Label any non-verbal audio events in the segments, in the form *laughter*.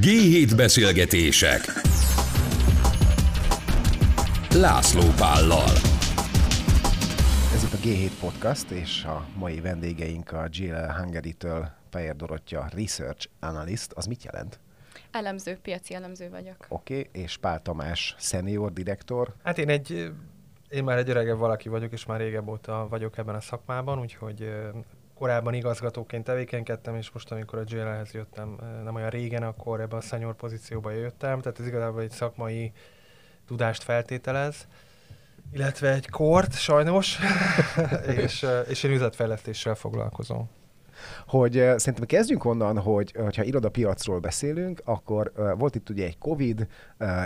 G7 beszélgetések László Pállal Ez itt a G7 Podcast, és a mai vendégeink a GLL Hungary-től Pejer Dorottya Research Analyst. Az mit jelent? Elemző, piaci elemző vagyok. Oké, okay. és Pál Tamás, Senior Direktor. Hát én egy én már egy öregebb valaki vagyok, és már régebb óta vagyok ebben a szakmában, úgyhogy korábban igazgatóként tevékenykedtem, és most, amikor a JL-hez jöttem nem olyan régen, akkor ebben a senior pozícióba jöttem, tehát ez igazából egy szakmai tudást feltételez, illetve egy kort, sajnos, *laughs* és, és én üzletfejlesztéssel foglalkozom hogy szerintem kezdjünk onnan, hogy ha irodapiacról beszélünk, akkor volt itt ugye egy Covid,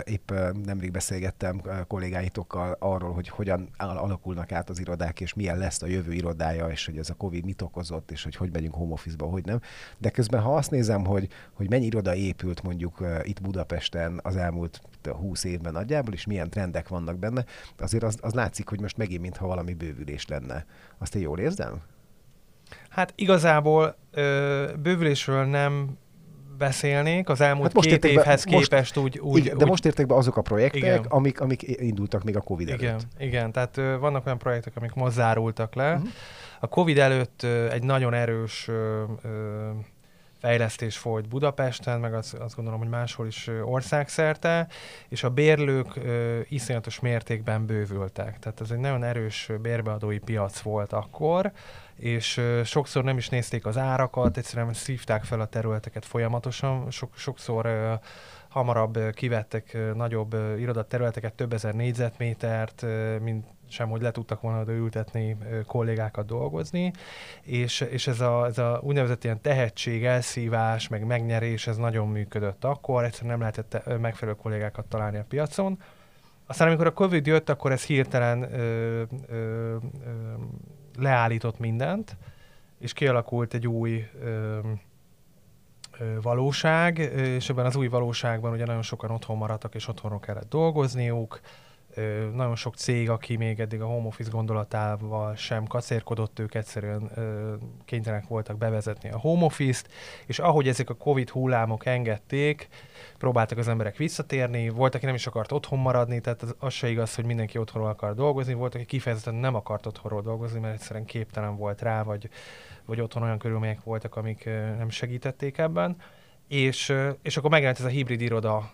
épp uh, nemrég beszélgettem kollégáitokkal arról, hogy hogyan alakulnak át az irodák, és milyen lesz a jövő irodája, és hogy ez a Covid mit okozott, és hogy hogy megyünk home office-ba, hogy nem. De közben, ha azt nézem, hogy, hogy mennyi iroda épült mondjuk itt Budapesten az elmúlt 20 évben nagyjából, és milyen trendek vannak benne, azért az, az látszik, hogy most megint mintha valami bővülés lenne. Azt én jól érzem? Hát igazából ö, bővülésről nem beszélnék, az elmúlt hát most két évhez be, képest most, úgy, úgy... Igen, de úgy, most értek be azok a projektek, igen. amik, amik indultak még a Covid igen, előtt. Igen, tehát ö, vannak olyan projektek, amik most zárultak le. Uh-huh. A Covid előtt ö, egy nagyon erős ö, ö, fejlesztés folyt Budapesten, meg azt, azt gondolom, hogy máshol is országszerte, és a bérlők ö, iszonyatos mértékben bővültek. Tehát ez egy nagyon erős bérbeadói piac volt akkor, és ö, sokszor nem is nézték az árakat, egyszerűen szívták fel a területeket folyamatosan, Sok, sokszor ö, hamarabb kivettek nagyobb irodaterületeket, több ezer négyzetmétert, mint sem, hogy le tudtak volna ültetni kollégákat dolgozni, és, és ez, a, ez a úgynevezett ilyen tehetség, elszívás, meg megnyerés, ez nagyon működött akkor, egyszerűen nem lehetett megfelelő kollégákat találni a piacon. Aztán amikor a Covid jött, akkor ez hirtelen ö, ö, ö, leállított mindent, és kialakult egy új ö, valóság, és ebben az új valóságban ugye nagyon sokan otthon maradtak, és otthonról kellett dolgozniuk, nagyon sok cég, aki még eddig a home office gondolatával sem kacérkodott, ők egyszerűen kénytelenek voltak bevezetni a home office-t, és ahogy ezek a Covid hullámok engedték, próbáltak az emberek visszatérni, volt, aki nem is akart otthon maradni, tehát az, az se igaz, hogy mindenki otthonról akar dolgozni, volt, aki kifejezetten nem akart otthonról dolgozni, mert egyszerűen képtelen volt rá, vagy, vagy otthon olyan körülmények voltak, amik nem segítették ebben és, és akkor megjelent ez a hibrid iroda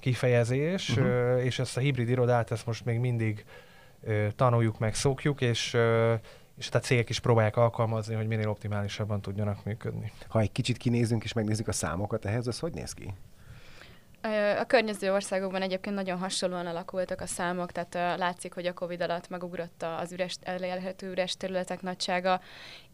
kifejezés, uh-huh. és ezt a hibrid irodát ezt most még mindig tanuljuk meg, szokjuk, és és tehát cégek is próbálják alkalmazni, hogy minél optimálisabban tudjanak működni. Ha egy kicsit kinézünk és megnézzük a számokat ehhez, az hogy néz ki? A környező országokban egyébként nagyon hasonlóan alakultak a számok, tehát látszik, hogy a Covid alatt megugrott az üres, elérhető üres területek nagysága,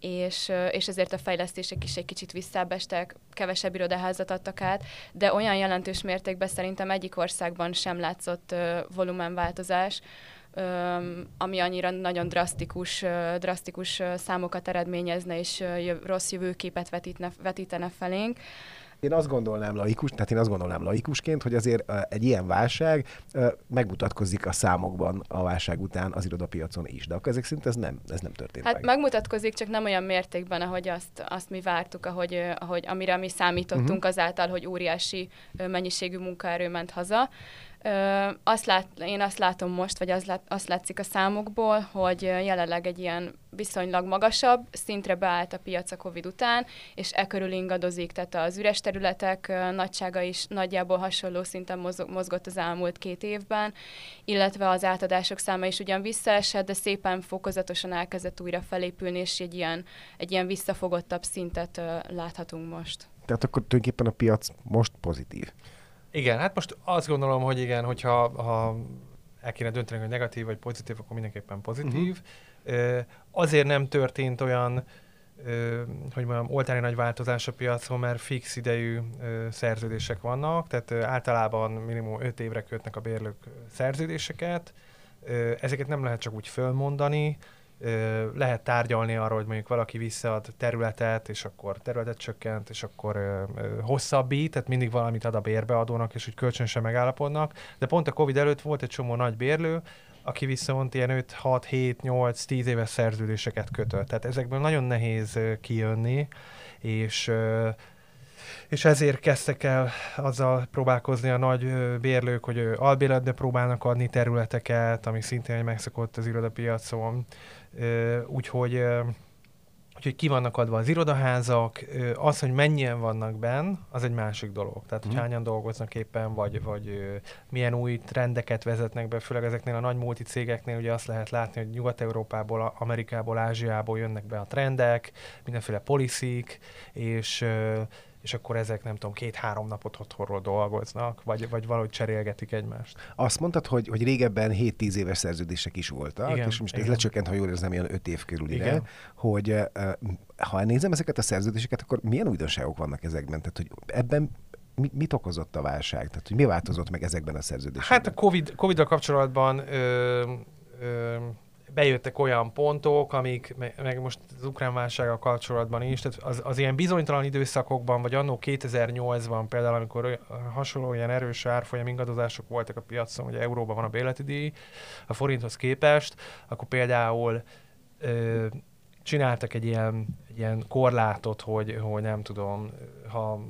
és, és ezért a fejlesztések is egy kicsit visszábbestek, kevesebb irodaházat adtak át, de olyan jelentős mértékben szerintem egyik országban sem látszott volumenváltozás, ami annyira nagyon drasztikus, drasztikus számokat eredményezne, és rossz jövőképet vetítne, vetítene felénk én azt gondolnám laikus, tehát én azt gondolnám laikusként, hogy azért egy ilyen válság megmutatkozik a számokban a válság után az irodapiacon is. De akkor ezek szerint ez nem, ez nem történt hát meg. megmutatkozik, csak nem olyan mértékben, ahogy azt, azt mi vártuk, ahogy, ahogy amire mi számítottunk uh-huh. azáltal, hogy óriási mennyiségű munkaerő ment haza. Ö, azt lát, én azt látom most, vagy az lát, azt látszik a számokból, hogy jelenleg egy ilyen viszonylag magasabb szintre beállt a piac a Covid után, és e körül ingadozik, tehát az üres területek nagysága is nagyjából hasonló szinten mozgott az elmúlt két évben, illetve az átadások száma is ugyan visszaesett, de szépen fokozatosan elkezdett újra felépülni, és egy ilyen, egy ilyen visszafogottabb szintet láthatunk most. Tehát akkor tulajdonképpen a piac most pozitív. Igen, hát most azt gondolom, hogy igen, hogyha ha el kéne dönteni, hogy negatív vagy pozitív, akkor mindenképpen pozitív. Uh-huh. Azért nem történt olyan, hogy mondjam, oltári nagy változás a piacon, mert fix idejű szerződések vannak, tehát általában minimum 5 évre kötnek a bérlők szerződéseket. Ezeket nem lehet csak úgy fölmondani, lehet tárgyalni arról, hogy mondjuk valaki visszaad területet, és akkor területet csökkent, és akkor hosszabbít, tehát mindig valamit ad a bérbeadónak, és úgy kölcsönösen megállapodnak. De pont a Covid előtt volt egy csomó nagy bérlő, aki viszont ilyen 5, 6, 7, 8, 10 éves szerződéseket kötött. Tehát ezekből nagyon nehéz kijönni, és és ezért kezdtek el azzal próbálkozni a nagy bérlők, hogy albéletbe próbálnak adni területeket, ami szintén egy megszokott az irodapiacon. Úgyhogy Úgyhogy ki vannak adva az irodaházak, az, hogy mennyien vannak benn, az egy másik dolog. Tehát, hogy mm. hányan dolgoznak éppen, vagy, vagy milyen új trendeket vezetnek be, főleg ezeknél a nagy multi cégeknél, ugye azt lehet látni, hogy Nyugat-Európából, Amerikából, Ázsiából jönnek be a trendek, mindenféle poliszik, és és akkor ezek nem tudom, két-három napot otthonról dolgoznak, vagy, vagy valahogy cserélgetik egymást. Azt mondtad, hogy, hogy régebben 7-10 éves szerződések is voltak, igen, és most igen. ez lecsökkent, ha jól érzem, ilyen 5 év körülire, hogy uh, ha nézem ezeket a szerződéseket, akkor milyen újdonságok vannak ezekben? Tehát, hogy ebben mit okozott a válság? Tehát, hogy mi változott meg ezekben a szerződésekben? Hát a COVID, COVID-dal kapcsolatban ö, ö, bejöttek olyan pontok, amik, meg most az ukrán válsággal kapcsolatban is, tehát az, az ilyen bizonytalan időszakokban, vagy annó 2008-ban például, amikor hasonló ilyen erős árfolyam ingadozások voltak a piacon, hogy euróban van a béleti díj a forinthoz képest, akkor például ö, csináltak egy ilyen, egy ilyen korlátot, hogy, hogy nem tudom, ha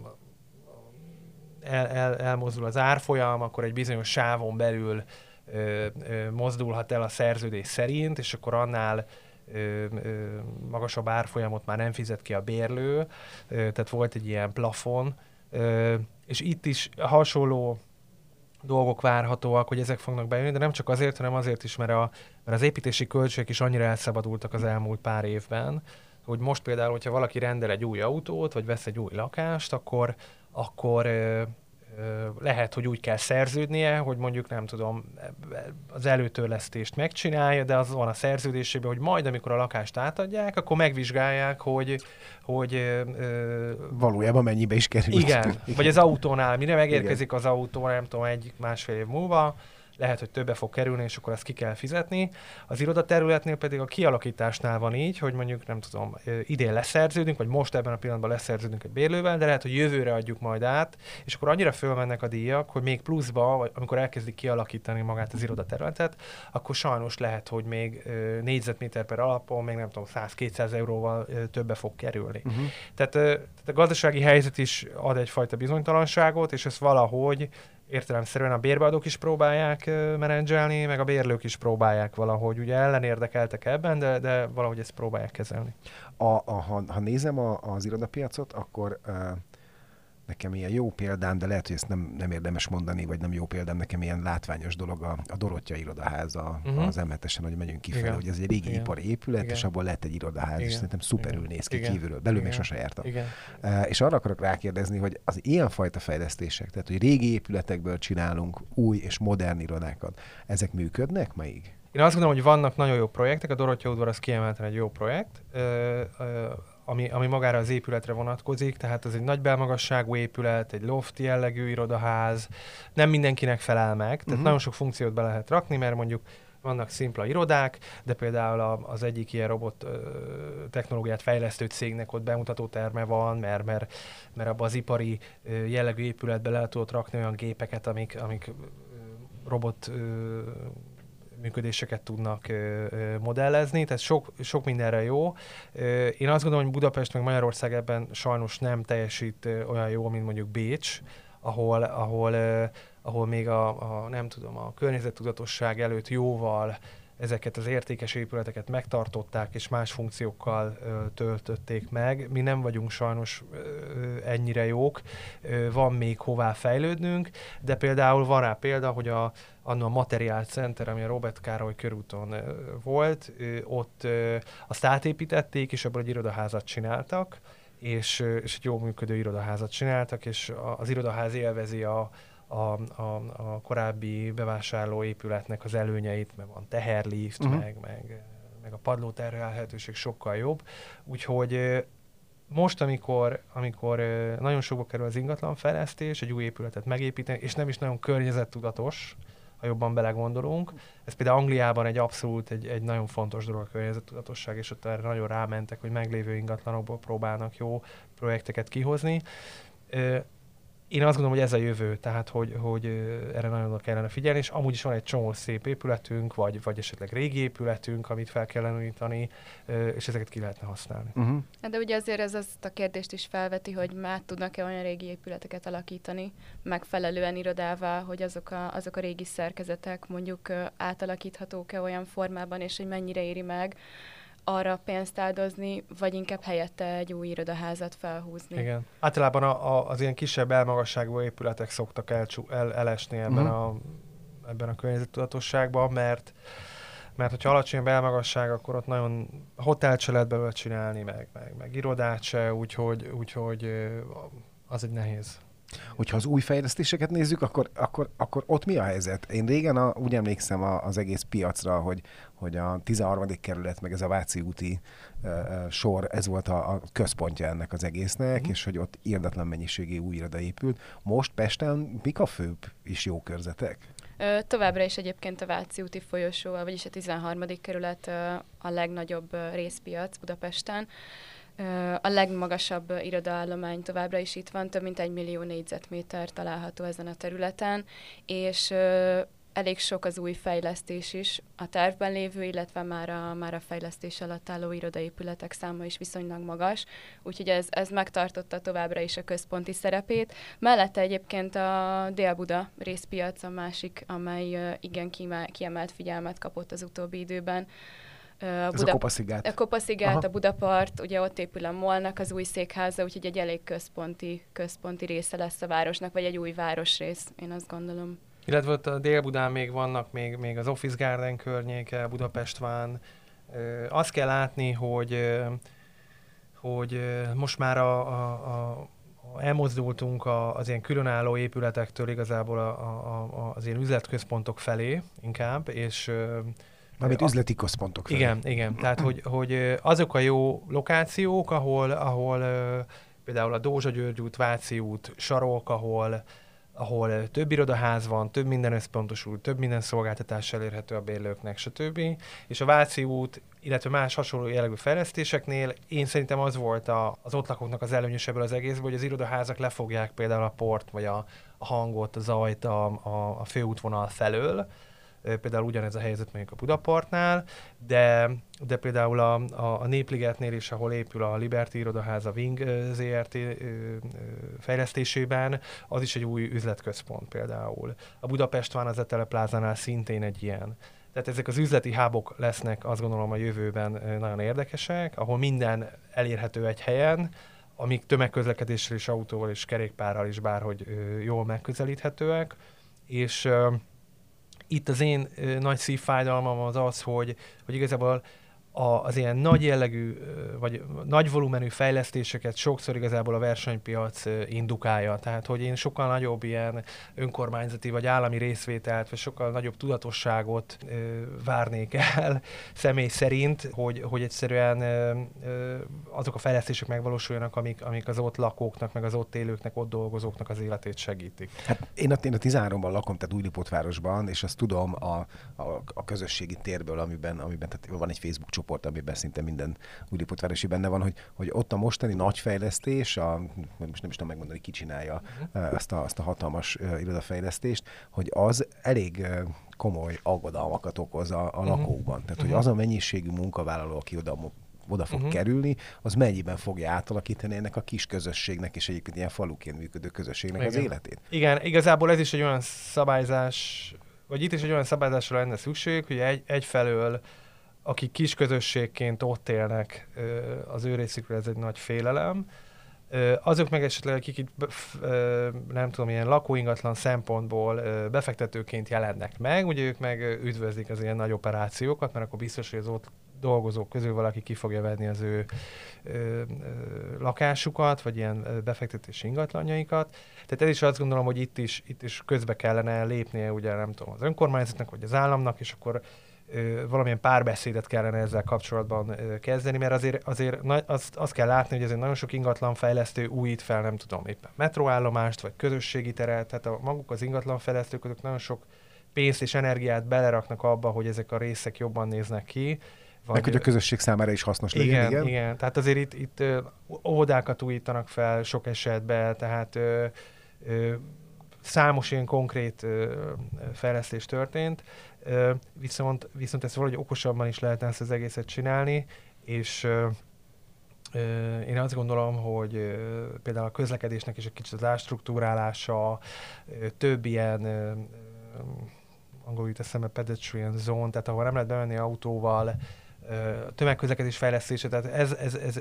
el, el, elmozdul az árfolyam, akkor egy bizonyos sávon belül ö, ö, mozdulhat el a szerződés szerint, és akkor annál ö, ö, magasabb árfolyamot már nem fizet ki a bérlő, ö, tehát volt egy ilyen plafon, ö, és itt is hasonló dolgok várhatóak, hogy ezek fognak bejönni, de nem csak azért, hanem azért is, mert, a, mert az építési költségek is annyira elszabadultak az elmúlt pár évben, hogy most például, hogyha valaki rendel egy új autót, vagy vesz egy új lakást, akkor, akkor lehet, hogy úgy kell szerződnie, hogy mondjuk nem tudom, az előtörlesztést megcsinálja, de az van a szerződésében, hogy majd, amikor a lakást átadják, akkor megvizsgálják, hogy, hogy ö, valójában mennyibe is kerül. Igen, vagy az autónál, mire megérkezik igen. az autó, nem tudom, egy másfél év múlva, lehet, hogy többe fog kerülni, és akkor ezt ki kell fizetni. Az irodaterületnél pedig a kialakításnál van így, hogy mondjuk nem tudom, idén leszerződünk, vagy most ebben a pillanatban leszerződünk egy bérlővel, de lehet, hogy jövőre adjuk majd át, és akkor annyira fölmennek a díjak, hogy még pluszba, vagy amikor elkezdik kialakítani magát az irodaterületet, akkor sajnos lehet, hogy még négyzetméter per alapon, még nem tudom, 100-200 euróval többe fog kerülni. Uh-huh. Tehát, tehát a gazdasági helyzet is ad egyfajta bizonytalanságot, és ezt valahogy értelemszerűen a bérbeadók is próbálják menedzselni, meg a bérlők is próbálják valahogy, ugye ellenérdekeltek ebben, de, de valahogy ezt próbálják kezelni. A, a, ha, ha nézem a, az irodapiacot, akkor uh, nekem ilyen jó példám, de lehet, hogy ezt nem, nem érdemes mondani, vagy nem jó példám, nekem ilyen látványos dolog a, a Dorottya irodaháza uh-huh. az m hogy megyünk kifelé, hogy ez egy régi Igen. ipari épület, Igen. és abból lett egy irodaház, Igen. és szerintem szuperül néz ki Igen. kívülről, belül Igen. még sose jártam. Igen. Uh, és arra akarok rákérdezni, hogy az ilyenfajta fejlesztések, tehát hogy régi épületekből csinálunk új és modern irodákat, ezek működnek még? Én azt gondolom, hogy vannak nagyon jó projektek, a Dorottya udvar az kiemelten egy jó projekt. Ö, ö, ami, ami magára az épületre vonatkozik, tehát ez egy nagy belmagasságú épület, egy loft jellegű irodaház, nem mindenkinek felel meg, tehát uh-huh. nagyon sok funkciót be lehet rakni, mert mondjuk vannak szimpla irodák, de például az egyik ilyen robot technológiát fejlesztő cégnek ott bemutató terme van, mert, mert, mert abban az ipari jellegű épületbe le tudott rakni olyan gépeket, amik, amik robot működéseket tudnak modellezni, tehát sok, sok mindenre jó. Én azt gondolom, hogy Budapest meg Magyarország ebben sajnos nem teljesít olyan jó, mint mondjuk Bécs, ahol, ahol, ahol még a, a, nem tudom, a környezettudatosság előtt jóval ezeket az értékes épületeket megtartották, és más funkciókkal ö, töltötték meg. Mi nem vagyunk sajnos ö, ennyire jók, ö, van még hová fejlődnünk, de például van rá példa, hogy a, anno a Materiál Center, ami a Robert Károly körúton volt, ö, ott ö, azt átépítették, és ebből egy irodaházat csináltak, és, és egy jó működő irodaházat csináltak, és az irodaház élvezi a, a, a, a korábbi bevásárló épületnek az előnyeit, mert van teherlift, uh-huh. meg, meg, meg a padlóterhelhetőség sokkal jobb. Úgyhogy most, amikor, amikor nagyon sokba kerül az ingatlan fejlesztés, egy új épületet megépíteni, és nem is nagyon környezettudatos, ha jobban belegondolunk. Ez például Angliában egy abszolút, egy, egy nagyon fontos dolog a környezettudatosság, és ott erre nagyon rámentek, hogy meglévő ingatlanokból próbálnak jó projekteket kihozni én azt gondolom, hogy ez a jövő, tehát hogy, hogy erre nagyon oda kellene figyelni, és amúgy is van egy csomó szép épületünk, vagy, vagy esetleg régi épületünk, amit fel kellene újítani, és ezeket ki lehetne használni. Uh-huh. De ugye azért ez azt a kérdést is felveti, hogy már tudnak-e olyan régi épületeket alakítani megfelelően irodává, hogy azok a, azok a régi szerkezetek mondjuk átalakíthatók-e olyan formában, és hogy mennyire éri meg arra pénzt áldozni, vagy inkább helyette egy új irodaházat felhúzni. Igen. Általában a, a, az ilyen kisebb elmagasságú épületek szoktak elcsú, el, elesni ebben, uh-huh. a, ebben a környezettudatosságban, mert mert hogyha alacsony a belmagasság, akkor ott nagyon hotelt se lehet belőle csinálni, meg, meg, meg irodát se, úgyhogy, úgyhogy az egy nehéz. Hogyha az új fejlesztéseket nézzük, akkor, akkor, akkor ott mi a helyzet? Én régen a, úgy emlékszem a, az egész piacra, hogy, hogy a 13. kerület, meg ez a Váci úti uh, sor, ez volt a, a központja ennek az egésznek, uh-huh. és hogy ott írdatlan mennyiségű új iroda épült. Most Pesten mik a főbb is jó körzetek? Ö, továbbra is egyébként a Váci úti folyosó, vagyis a 13. kerület a legnagyobb részpiac Budapesten. A legmagasabb irodaállomány továbbra is itt van, több mint egy millió négyzetméter található ezen a területen, és elég sok az új fejlesztés is, a tervben lévő, illetve már a, már a fejlesztés alatt álló irodaépületek száma is viszonylag magas, úgyhogy ez, ez megtartotta továbbra is a központi szerepét. Mellette egyébként a Dél-Buda részpiac a másik, amely igen kiemelt figyelmet kapott az utóbbi időben. A Buda- Ez a Kopaszigát. A Kopaszigát, a Budapart, ugye ott épül a Molnak az új székháza, úgyhogy egy elég központi, központi része lesz a városnak, vagy egy új városrész, én azt gondolom. Illetve ott a Dél-Budán még vannak még, még az Office Garden környéke, Budapestván. Azt kell látni, hogy, hogy most már a, a, a elmozdultunk a, az ilyen különálló épületektől igazából a, a, a, az ilyen üzletközpontok felé inkább, és Mármint üzleti központok felé. Igen, igen. Tehát, hogy, hogy azok a jó lokációk, ahol, ahol például a Dózsa György út, Váci út, sarok, ahol, ahol több irodaház van, több minden összpontosul, több minden szolgáltatás elérhető a bérlőknek, stb. És a Váci út, illetve más hasonló jellegű fejlesztéseknél én szerintem az volt a, az ott lakóknak az előnyös ebből az egészből, hogy az irodaházak lefogják például a port, vagy a, a hangot, a zajt a, a, a főútvonal felől, például ugyanez a helyzet mondjuk a Budapartnál, de, de például a, a, a Népligetnél is, ahol épül a Liberty irodaház a Wing ZRT fejlesztésében, az is egy új üzletközpont például. A Budapest van az Etele Plázánál szintén egy ilyen. Tehát ezek az üzleti hábok lesznek azt gondolom a jövőben nagyon érdekesek, ahol minden elérhető egy helyen, amik tömegközlekedéssel és autóval és kerékpárral is bárhogy jól megközelíthetőek, és itt az én nagy szívfájdalmam az az, hogy, hogy igazából az ilyen nagy jellegű, vagy nagy volumenű fejlesztéseket sokszor igazából a versenypiac indukálja. Tehát, hogy én sokkal nagyobb ilyen önkormányzati vagy állami részvételt, vagy sokkal nagyobb tudatosságot ö, várnék el *laughs* személy szerint, hogy, hogy egyszerűen azok a fejlesztések megvalósuljanak, amik, amik az ott lakóknak, meg az ott élőknek, ott dolgozóknak az életét segítik. Hát én a, én a 13-ban lakom, tehát Újlipótvárosban, és azt tudom a, a, a közösségi térből, amiben, amiben tehát van egy Facebook csoport, csoport, amiben szinte minden újlipótvárosi benne van, hogy, hogy ott a mostani nagy fejlesztés, a, most nem is tudom megmondani, ki csinálja uh-huh. azt, a, azt a hatalmas uh, irodafejlesztést, hogy az elég uh, komoly aggodalmakat okoz a, a uh-huh. lakókban. Tehát, hogy az a mennyiségű munkavállaló, aki oda oda fog uh-huh. kerülni, az mennyiben fogja átalakítani ennek a kis közösségnek, és egyébként ilyen faluként működő közösségnek Igen. az életét. Igen, igazából ez is egy olyan szabályzás, vagy itt is egy olyan szabályzásra lenne szükség, hogy egy, egyfelől akik kis közösségként ott élnek, az ő részükről ez egy nagy félelem. Azok meg esetleg, akik itt, nem tudom, ilyen lakóingatlan szempontból befektetőként jelennek meg, ugye ők meg üdvözlik az ilyen nagy operációkat, mert akkor biztos, hogy az ott dolgozók közül valaki ki fogja venni az ő lakásukat, vagy ilyen befektetési ingatlanjaikat. Tehát ez is azt gondolom, hogy itt is, itt is közbe kellene lépnie, ugye nem tudom, az önkormányzatnak, vagy az államnak, és akkor valamilyen párbeszédet kellene ezzel kapcsolatban kezdeni, mert azért, azért azt, azt kell látni, hogy azért nagyon sok ingatlanfejlesztő újít fel, nem tudom, éppen metroállomást, vagy közösségi teret, tehát a, maguk az ingatlanfejlesztők azok nagyon sok pénzt és energiát beleraknak abba, hogy ezek a részek jobban néznek ki. Vagy, Meg hogy a közösség számára is hasznos legyen, igen, igen. igen. Tehát azért itt, itt óvodákat újítanak fel sok esetben, tehát ö, Számos ilyen konkrét fejlesztés történt, viszont, viszont ezt valahogy okosabban is lehetne ezt az egészet csinálni, és én azt gondolom, hogy például a közlekedésnek is egy kicsit az ástruktúrálása, több ilyen angolul jut eszembe pedestrian zone, tehát ahol nem lehet bemenni autóval, tömegközlekedés fejlesztése, tehát ez, ez, ez,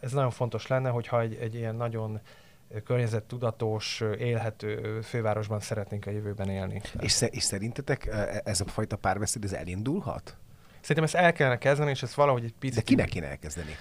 ez nagyon fontos lenne, hogyha egy, egy ilyen nagyon környezettudatos, élhető fővárosban szeretnénk a jövőben élni. És, és szerintetek ez a fajta párbeszéd ez elindulhat? Szerintem ezt el kellene kezdeni, és ezt valahogy egy picit... De kinek kéne elkezdeni?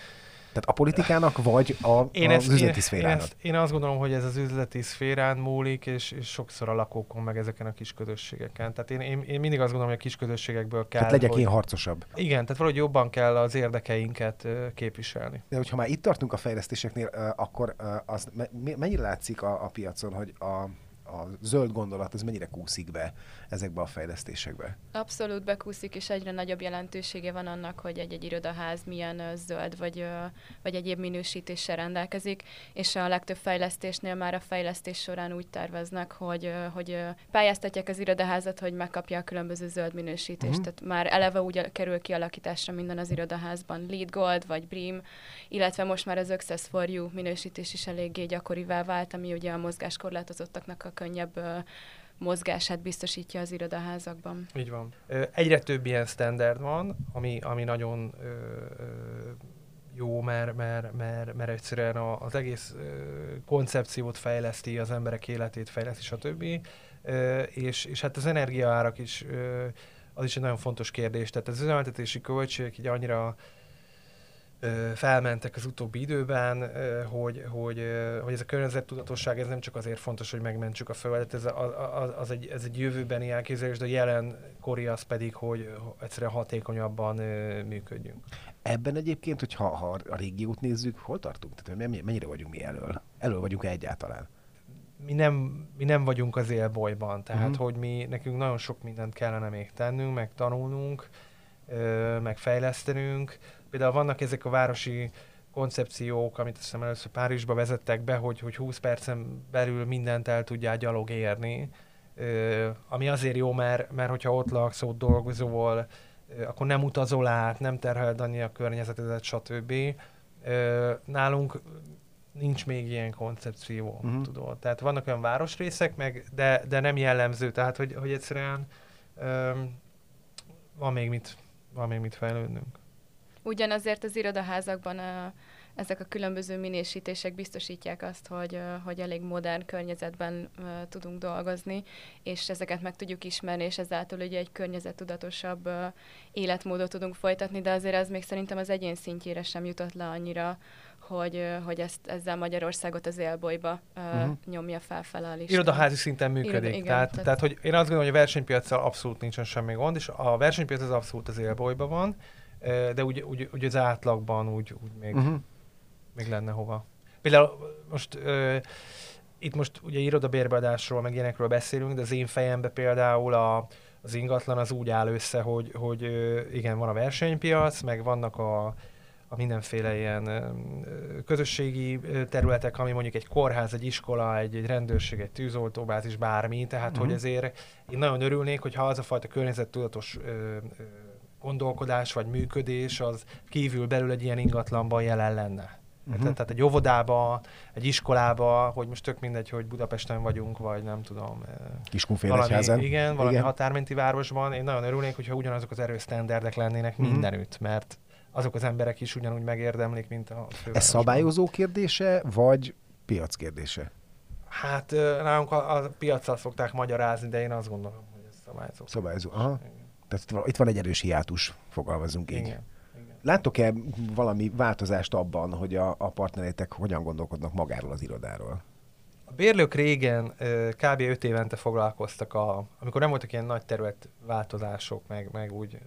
Tehát a politikának vagy a, én az ezt, üzleti szférának? Én, ezt, én azt gondolom, hogy ez az üzleti szférán múlik, és, és sokszor a lakókon, meg ezeken a kis közösségeken. Tehát én, én, én mindig azt gondolom, hogy a kis közösségekből kell... Tehát legyek hogy, én harcosabb. Igen, tehát valahogy jobban kell az érdekeinket képviselni. De hogyha már itt tartunk a fejlesztéseknél, akkor az mennyire látszik a, a piacon, hogy a a zöld gondolat, ez mennyire kúszik be ezekbe a fejlesztésekbe? Abszolút bekúszik, és egyre nagyobb jelentősége van annak, hogy egy-egy irodaház milyen zöld vagy, vagy egyéb minősítéssel rendelkezik, és a legtöbb fejlesztésnél már a fejlesztés során úgy terveznek, hogy, hogy pályáztatják az irodaházat, hogy megkapja a különböző zöld minősítést. Uh-huh. Tehát már eleve úgy kerül kialakításra minden az irodaházban, Lead Gold vagy BREEAM, illetve most már az Access for You minősítés is eléggé gyakorivá vált, ami ugye a mozgáskorlátozottaknak a könnyebb mozgását biztosítja az irodaházakban. Így van. Egyre több ilyen standard van, ami, ami nagyon jó, mert, mert, mert, mert egyszerűen az egész koncepciót fejleszti, az emberek életét fejleszti, stb. És, és hát az energiaárak is, az is egy nagyon fontos kérdés. Tehát az üzemeltetési költségek így annyira felmentek az utóbbi időben, hogy, hogy, hogy ez a környezettudatosság ez nem csak azért fontos, hogy megmentsük a Földet, ez, az, az egy, ez egy jövőbeni elképzelés, de jelenkori az pedig, hogy egyszerűen hatékonyabban működjünk. Ebben egyébként, hogyha ha a régiót nézzük, hol tartunk? Tehát mennyire vagyunk mi elől? Elől vagyunk egyáltalán? mi nem, mi nem vagyunk az élbolyban, tehát uh-huh. hogy mi, nekünk nagyon sok mindent kellene még tennünk, meg tanulnunk, meg fejlesztenünk, Például vannak ezek a városi koncepciók, amit azt hiszem először Párizsba vezettek be, hogy, hogy 20 percen belül mindent el tudjál gyalog érni, ö, ami azért jó, mert, mert hogyha ott laksz, ott dolgozol, ö, akkor nem utazol át, nem terheled annyi a környezetedet, stb. Ö, nálunk nincs még ilyen koncepció, uh-huh. tudod. Tehát vannak olyan városrészek, meg, de, de nem jellemző, tehát hogy, hogy egyszerűen ö, van még mit, van még mit fejlődnünk. Ugyanazért az irodaházakban a, ezek a különböző minősítések biztosítják azt, hogy, hogy elég modern környezetben tudunk dolgozni, és ezeket meg tudjuk ismerni, és ezáltal ugye egy környezettudatosabb életmódot tudunk folytatni, de azért ez még szerintem az egyén szintjére sem jutott le annyira, hogy, hogy ezt, ezzel Magyarországot az élbolyba uh-huh. nyomja felfele a listán. Irodaházi szinten működik. Iroda, igen, tehát, tehát, tehát, hogy én azt gondolom, hogy a versenypiacsal abszolút nincsen semmi gond, és a versenypiac az abszolút az élbolyba van, de úgy, úgy, úgy az átlagban úgy, úgy még, uh-huh. még lenne hova. Például most uh, itt most ugye irodabérbeadásról, meg ilyenekről beszélünk, de az én fejembe például a, az ingatlan az úgy áll össze, hogy, hogy igen, van a versenypiac, meg vannak a, a mindenféle ilyen közösségi területek, ami mondjuk egy kórház, egy iskola, egy, egy rendőrség, egy tűzoltóbázis, bármi, tehát uh-huh. hogy ezért én nagyon örülnék, hogyha az a fajta környezettudatos ö, ö, gondolkodás vagy működés az kívül belül egy ilyen ingatlanban jelen lenne. Uh-huh. Tehát egy óvodába, egy iskolába, hogy most tök mindegy, hogy Budapesten vagyunk, vagy nem tudom. Kiskunfélegyházen. Igen, valami igen. határmenti városban. Én nagyon örülnék, hogyha ugyanazok az erősztenderdek lennének uh-huh. mindenütt, mert azok az emberek is ugyanúgy megérdemlik, mint a fővárosban. Ez szabályozó kérdése, vagy piac kérdése? Hát nálunk a, a piacsal szokták magyarázni, de én azt gondolom, hogy ez szabályozó. Szabályozó, aha. Igen. Tehát itt van egy erős hiátus, fogalmazunk így. Igen. Láttok-e valami változást abban, hogy a, a partnerétek hogyan gondolkodnak magáról az irodáról? A bérlők régen kb. 5 évente foglalkoztak, a, amikor nem voltak ilyen nagy területváltozások, meg, meg úgy,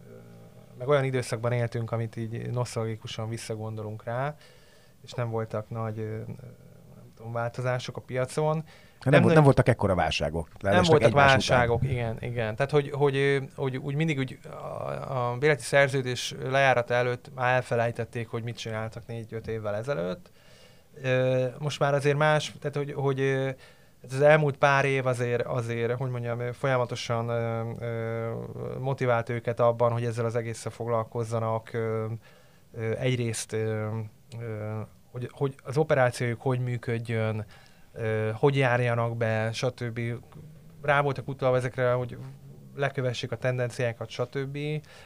meg olyan időszakban éltünk, amit így nosztalgikusan visszagondolunk rá, és nem voltak nagy nem tudom, változások a piacon. Nem, nem, nem voltak ekkora válságok. Nem voltak válságok, után. igen, igen. Tehát, hogy, hogy, hogy úgy mindig úgy a, a béleti szerződés lejárata előtt már elfelejtették, hogy mit csináltak négy-öt évvel ezelőtt. Most már azért más, tehát hogy, hogy az elmúlt pár év azért, azért hogy mondjam, folyamatosan motivált őket abban, hogy ezzel az egésszel foglalkozzanak. Egyrészt, hogy, hogy az operációjuk hogy működjön, hogy járjanak be, stb. Rá voltak utalva ezekre, hogy lekövessék a tendenciákat, stb.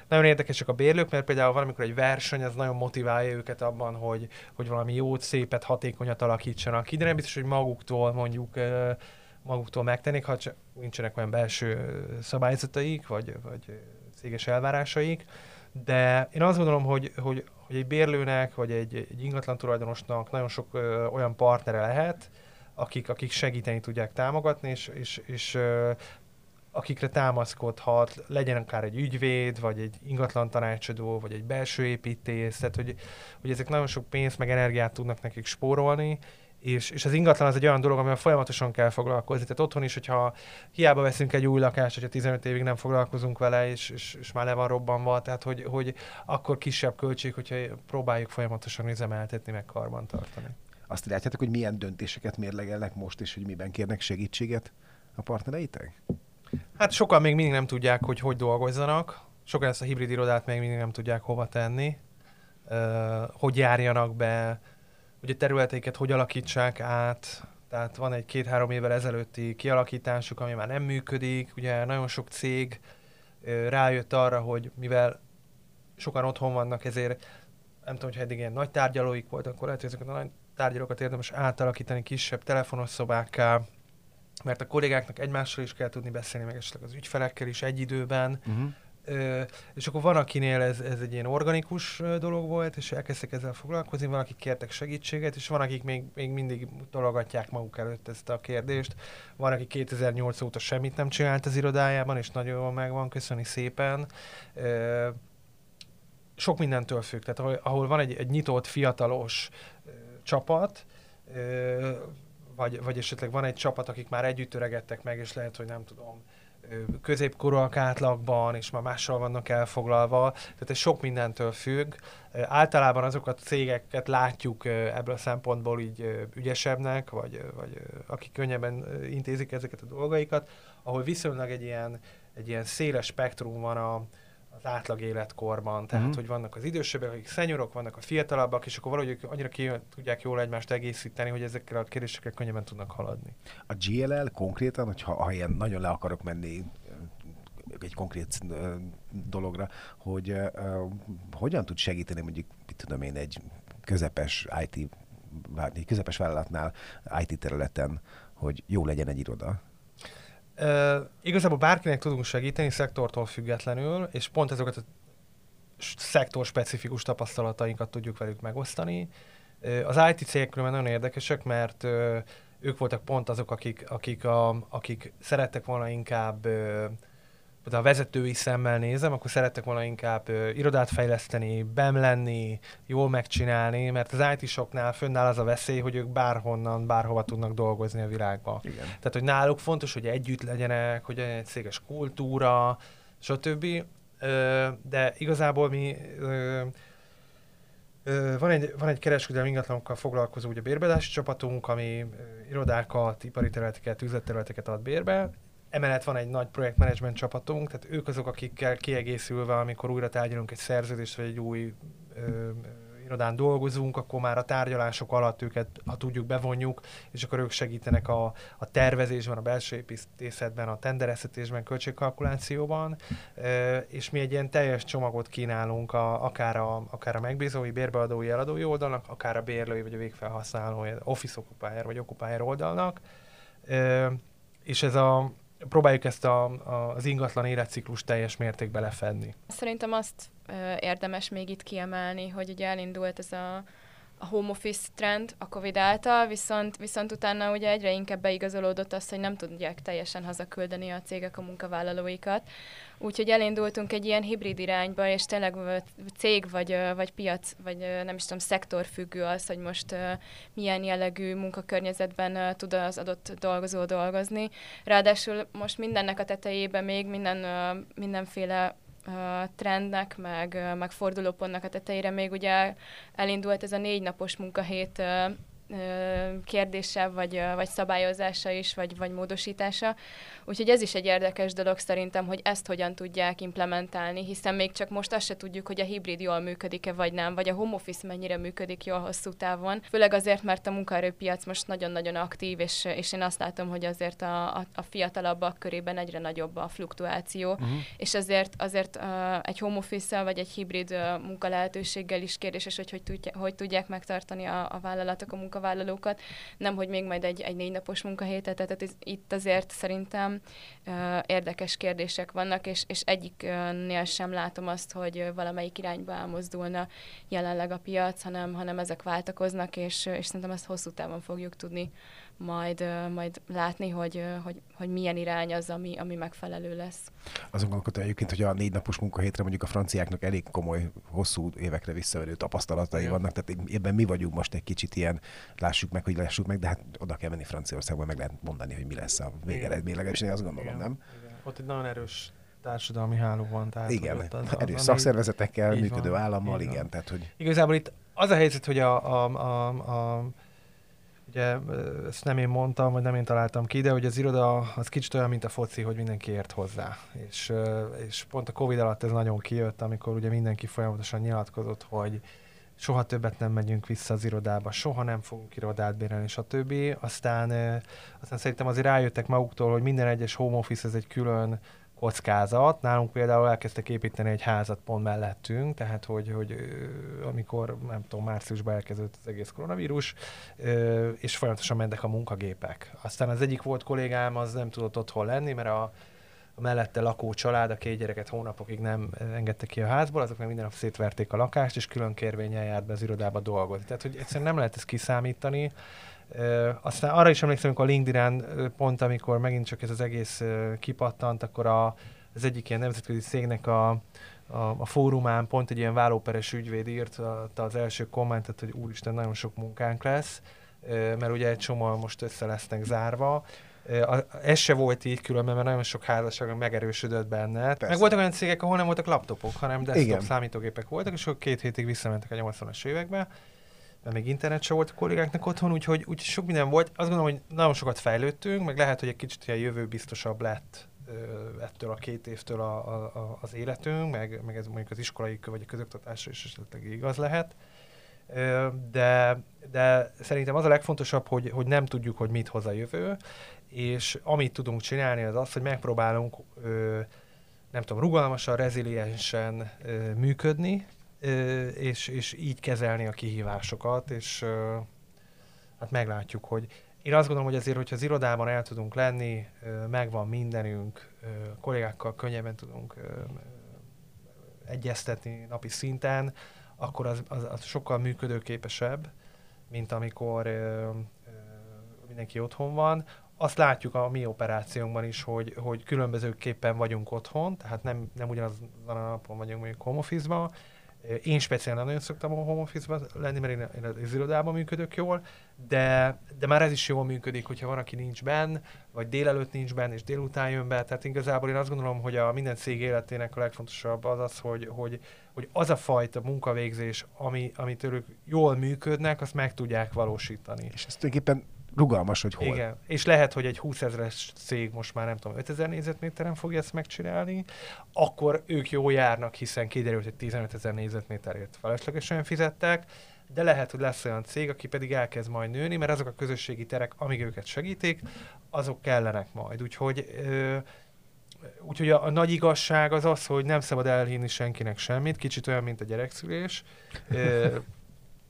Nagyon érdekesek a bérlők, mert például valamikor egy verseny, az nagyon motiválja őket abban, hogy, hogy valami jót, szépet, hatékonyat alakítsanak ki, de nem biztos, hogy maguktól mondjuk maguktól megtennék, ha nincsenek olyan belső szabályzataik, vagy, vagy céges elvárásaik. De én azt gondolom, hogy, hogy, hogy egy bérlőnek, vagy egy, egy ingatlan tulajdonosnak nagyon sok ö, olyan partnere lehet, akik, akik segíteni tudják támogatni, és, és, és akikre támaszkodhat, legyen akár egy ügyvéd, vagy egy ingatlan tanácsadó, vagy egy belső építész, tehát hogy, hogy ezek nagyon sok pénzt, meg energiát tudnak nekik spórolni, és, és az ingatlan az egy olyan dolog, amivel folyamatosan kell foglalkozni. Tehát otthon is, hogyha hiába veszünk egy új lakást, hogyha 15 évig nem foglalkozunk vele, és, és, és már le van robbanva, tehát hogy, hogy akkor kisebb költség, hogyha próbáljuk folyamatosan üzemeltetni, meg karban tartani. Azt látjátok, hogy milyen döntéseket mérlegelnek most, és hogy miben kérnek segítséget a partnereitek? Hát sokan még mindig nem tudják, hogy hogy dolgozzanak. Sokan ezt a hibrid irodát még mindig nem tudják hova tenni. Hogy járjanak be, hogy a területeiket hogy alakítsák át. Tehát van egy két-három évvel ezelőtti kialakításuk, ami már nem működik. Ugye nagyon sok cég rájött arra, hogy mivel sokan otthon vannak, ezért nem tudom, hogy eddig ilyen nagy tárgyalóik voltak, akkor lehet, hogy ezeket a nagy tárgyalókat érdemes átalakítani kisebb telefonos szobákká, mert a kollégáknak egymással is kell tudni beszélni, meg esetleg az ügyfelekkel is egy időben. Uh-huh. Ö, és akkor van, akinél ez, ez egy ilyen organikus dolog volt, és elkezdtek ezzel foglalkozni, van, akik kértek segítséget, és van, akik még, még mindig tologatják maguk előtt ezt a kérdést. Van, aki 2008 óta semmit nem csinált az irodájában, és nagyon jól megvan, köszöni szépen. Ö, sok mindentől függ, tehát ahol, ahol van egy, egy nyitott, fiatalos csapat, vagy, vagy esetleg van egy csapat, akik már együtt öregedtek meg, és lehet, hogy nem tudom, középkorúak átlagban, és már mással vannak elfoglalva, tehát ez sok mindentől függ. Általában azokat a cégeket látjuk ebből a szempontból így ügyesebbnek, vagy, vagy akik könnyebben intézik ezeket a dolgaikat, ahol viszonylag egy ilyen, egy ilyen széles spektrum van a, az átlag életkorban. Tehát, uh-huh. hogy vannak az idősebbek, akik szenyorok, vannak a fiatalabbak, és akkor valahogy annyira ki tudják jól egymást egészíteni, hogy ezekkel a kérdésekkel könnyebben tudnak haladni. A GLL konkrétan, hogyha ha ilyen nagyon le akarok menni egy konkrét dologra, hogy uh, hogyan tud segíteni mondjuk, mit tudom én, egy közepes IT, egy közepes vállalatnál IT területen, hogy jó legyen egy iroda? Uh, igazából bárkinek tudunk segíteni, szektortól függetlenül, és pont ezeket a szektor specifikus tapasztalatainkat tudjuk velük megosztani. Az IT cégek nagyon érdekesek, mert ők voltak pont azok, akik, akik, a, akik szerettek volna inkább a vezetői szemmel nézem, akkor szerettek volna inkább ö, irodát fejleszteni, bem lenni, jól megcsinálni, mert az IT-soknál fönnáll az a veszély, hogy ők bárhonnan, bárhova tudnak dolgozni a világba. Igen. Tehát, hogy náluk fontos, hogy együtt legyenek, hogy egy széges kultúra, stb. Ö, de igazából mi ö, van egy, van egy kereskedelmi ingatlanokkal foglalkozó ugye bérbeadási csapatunk, ami irodákat, ipari területeket, üzletterületeket ad bérbe, Emellett van egy nagy projektmenedzsment csapatunk, tehát ők azok, akikkel kiegészülve, amikor újra tárgyalunk egy szerződést, vagy egy új ö, irodán dolgozunk, akkor már a tárgyalások alatt őket, ha tudjuk, bevonjuk, és akkor ők segítenek a, a tervezésben, a belső építészetben, a tendereztetésben, költségkalkulációban, és mi egy ilyen teljes csomagot kínálunk a, akár, a, akár a megbízói, bérbeadói, eladói oldalnak, akár a bérlői vagy a végfelhasználói, office occupier vagy occupier oldalnak, és ez a próbáljuk ezt a, a, az ingatlan életciklus teljes mértékben lefedni. Szerintem azt ö, érdemes még itt kiemelni, hogy ugye elindult ez a a home office trend a Covid által, viszont, viszont utána ugye egyre inkább beigazolódott az, hogy nem tudják teljesen hazaküldeni a cégek a munkavállalóikat. Úgyhogy elindultunk egy ilyen hibrid irányba, és tényleg cég vagy, vagy piac, vagy nem is tudom, szektor függő az, hogy most milyen jellegű munkakörnyezetben tud az adott dolgozó dolgozni. Ráadásul most mindennek a tetejében még minden, mindenféle trendnek, meg, meg fordulópontnak a tetejére. Még ugye elindult ez a négy napos munkahét kérdése, vagy, vagy szabályozása is, vagy, vagy módosítása. Úgyhogy ez is egy érdekes dolog szerintem, hogy ezt hogyan tudják implementálni, hiszen még csak most azt se tudjuk, hogy a hibrid jól működik-e, vagy nem, vagy a home office mennyire működik jól hosszú távon. Főleg azért, mert a munkaerőpiac most nagyon-nagyon aktív, és, és én azt látom, hogy azért a, a, a fiatalabbak körében egyre nagyobb a fluktuáció, uh-huh. és azért, azért uh, egy home office vagy egy hibrid uh, munkalehetőséggel is kérdéses, hogy hogy, tudja, hogy tudják megtartani a, a vállalatok, a munkavállalókat, nem hogy még majd egy, egy négy napos munkahétet, tehát ez, itt azért szerintem uh, érdekes kérdések vannak, és, és egyiknél sem látom azt, hogy valamelyik irányba elmozdulna jelenleg a piac, hanem, hanem ezek váltakoznak, és, és szerintem ezt hosszú távon fogjuk tudni majd, majd látni, hogy, hogy, hogy milyen irány az, ami, ami megfelelő lesz. Azon gondolkodom egyébként, hogy a négy napos munkahétre mondjuk a franciáknak elég komoly, hosszú évekre visszaverő tapasztalatai Igen. vannak, tehát ebben mi vagyunk most egy kicsit ilyen, lássuk meg, hogy lássuk meg, de hát oda kell menni Franciaországban, meg lehet mondani, hogy mi lesz a végeredmény, legalábbis én azt gondolom, Igen. nem? Igen. Ott egy nagyon erős társadalmi háló van. Tehát igen, az, az, erős az, szakszervezetekkel, működő van, állammal, igen. Tehát, hogy... Igazából itt az a helyzet, hogy a, a, a, a ugye ezt nem én mondtam, vagy nem én találtam ki, de hogy az iroda az kicsit olyan, mint a foci, hogy mindenki ért hozzá. És, és pont a Covid alatt ez nagyon kijött, amikor ugye mindenki folyamatosan nyilatkozott, hogy soha többet nem megyünk vissza az irodába, soha nem fogunk irodát bérelni, stb. Aztán, aztán szerintem azért rájöttek maguktól, hogy minden egyes home office ez egy külön kockázat. Nálunk például elkezdtek építeni egy házat pont mellettünk, tehát hogy, hogy amikor, nem tudom, márciusban elkezdődött az egész koronavírus, és folyamatosan mentek a munkagépek. Aztán az egyik volt kollégám, az nem tudott otthon lenni, mert a, a mellette lakó család, a két gyereket hónapokig nem engedte ki a házból, azok meg minden nap szétverték a lakást, és külön kérvényel járt be az irodába dolgozni. Tehát, hogy egyszerűen nem lehet ezt kiszámítani. Uh, aztán arra is emlékszem, amikor a LinkedIn pont, amikor megint csak ez az egész uh, kipattant, akkor a, az egyik ilyen nemzetközi cégnek a, a, a fórumán pont egy ilyen vállóperes ügyvéd írt az első kommentet, hogy úristen, nagyon sok munkánk lesz, uh, mert ugye egy csomó most össze lesznek zárva, ez se volt így különben, mert nagyon sok házasság megerősödött benne. Persze. Meg voltak olyan cégek, ahol nem voltak laptopok, hanem desktop Igen. számítógépek voltak, és akkor két hétig visszamentek a 80-as évekbe mert még internet se volt a kollégáknak otthon, úgyhogy, úgy sok minden volt. Azt gondolom, hogy nagyon sokat fejlődtünk, meg lehet, hogy egy kicsit ilyen jövő biztosabb lett ettől a két évtől a, a, az életünk, meg, meg ez mondjuk az iskolai vagy a közoktatásra is esetleg igaz lehet. De, de szerintem az a legfontosabb, hogy, hogy nem tudjuk, hogy mit hoz a jövő, és amit tudunk csinálni, az az, hogy megpróbálunk nem tudom, rugalmasan, reziliensen működni, és, és így kezelni a kihívásokat, és hát meglátjuk, hogy én azt gondolom, hogy azért, hogyha az irodában el tudunk lenni, megvan mindenünk, kollégákkal könnyebben tudunk egyeztetni napi szinten, akkor az, az, az sokkal működőképesebb, mint amikor mindenki otthon van. Azt látjuk a mi operációnkban is, hogy, hogy különbözőképpen vagyunk otthon, tehát nem, nem ugyanazon a napon vagyunk mondjuk home office-ban, én speciálisan nagyon szoktam a home office lenni, mert én, én az irodában működök jól, de, de már ez is jól működik, hogyha van, aki nincs benn, vagy délelőtt nincs benn, és délután jön be. Tehát igazából én azt gondolom, hogy a minden cég életének a legfontosabb az az, hogy, hogy, hogy az a fajta munkavégzés, ami, amit ők jól működnek, azt meg tudják valósítani. És ezt tulajdonképpen rugalmas, hogy hol. Igen, és lehet, hogy egy 20 ezeres cég most már nem tudom, 5000 négyzetméteren fogja ezt megcsinálni, akkor ők jó járnak, hiszen kiderült, hogy 15 ezer négyzetméterért feleslegesen fizettek, de lehet, hogy lesz olyan cég, aki pedig elkezd majd nőni, mert azok a közösségi terek, amíg őket segítik, azok kellenek majd. Úgyhogy ö, Úgyhogy a, a nagy igazság az az, hogy nem szabad elhinni senkinek semmit, kicsit olyan, mint a gyerekszülés. *laughs*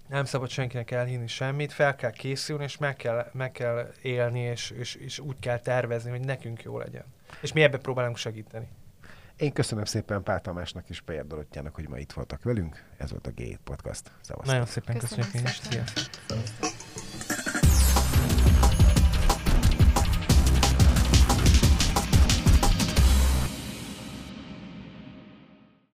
nem szabad senkinek elhinni semmit, fel kell készülni, és meg kell, meg kell élni, és, és, és úgy kell tervezni, hogy nekünk jó legyen. És mi ebbe próbálunk segíteni. Én köszönöm szépen Pál Tamásnak és Pejer Dorottyának, hogy ma itt voltak velünk. Ez volt a G7 Podcast. Szevasztok. Nagyon szépen köszönjük, köszönjük én is. Sziasztok.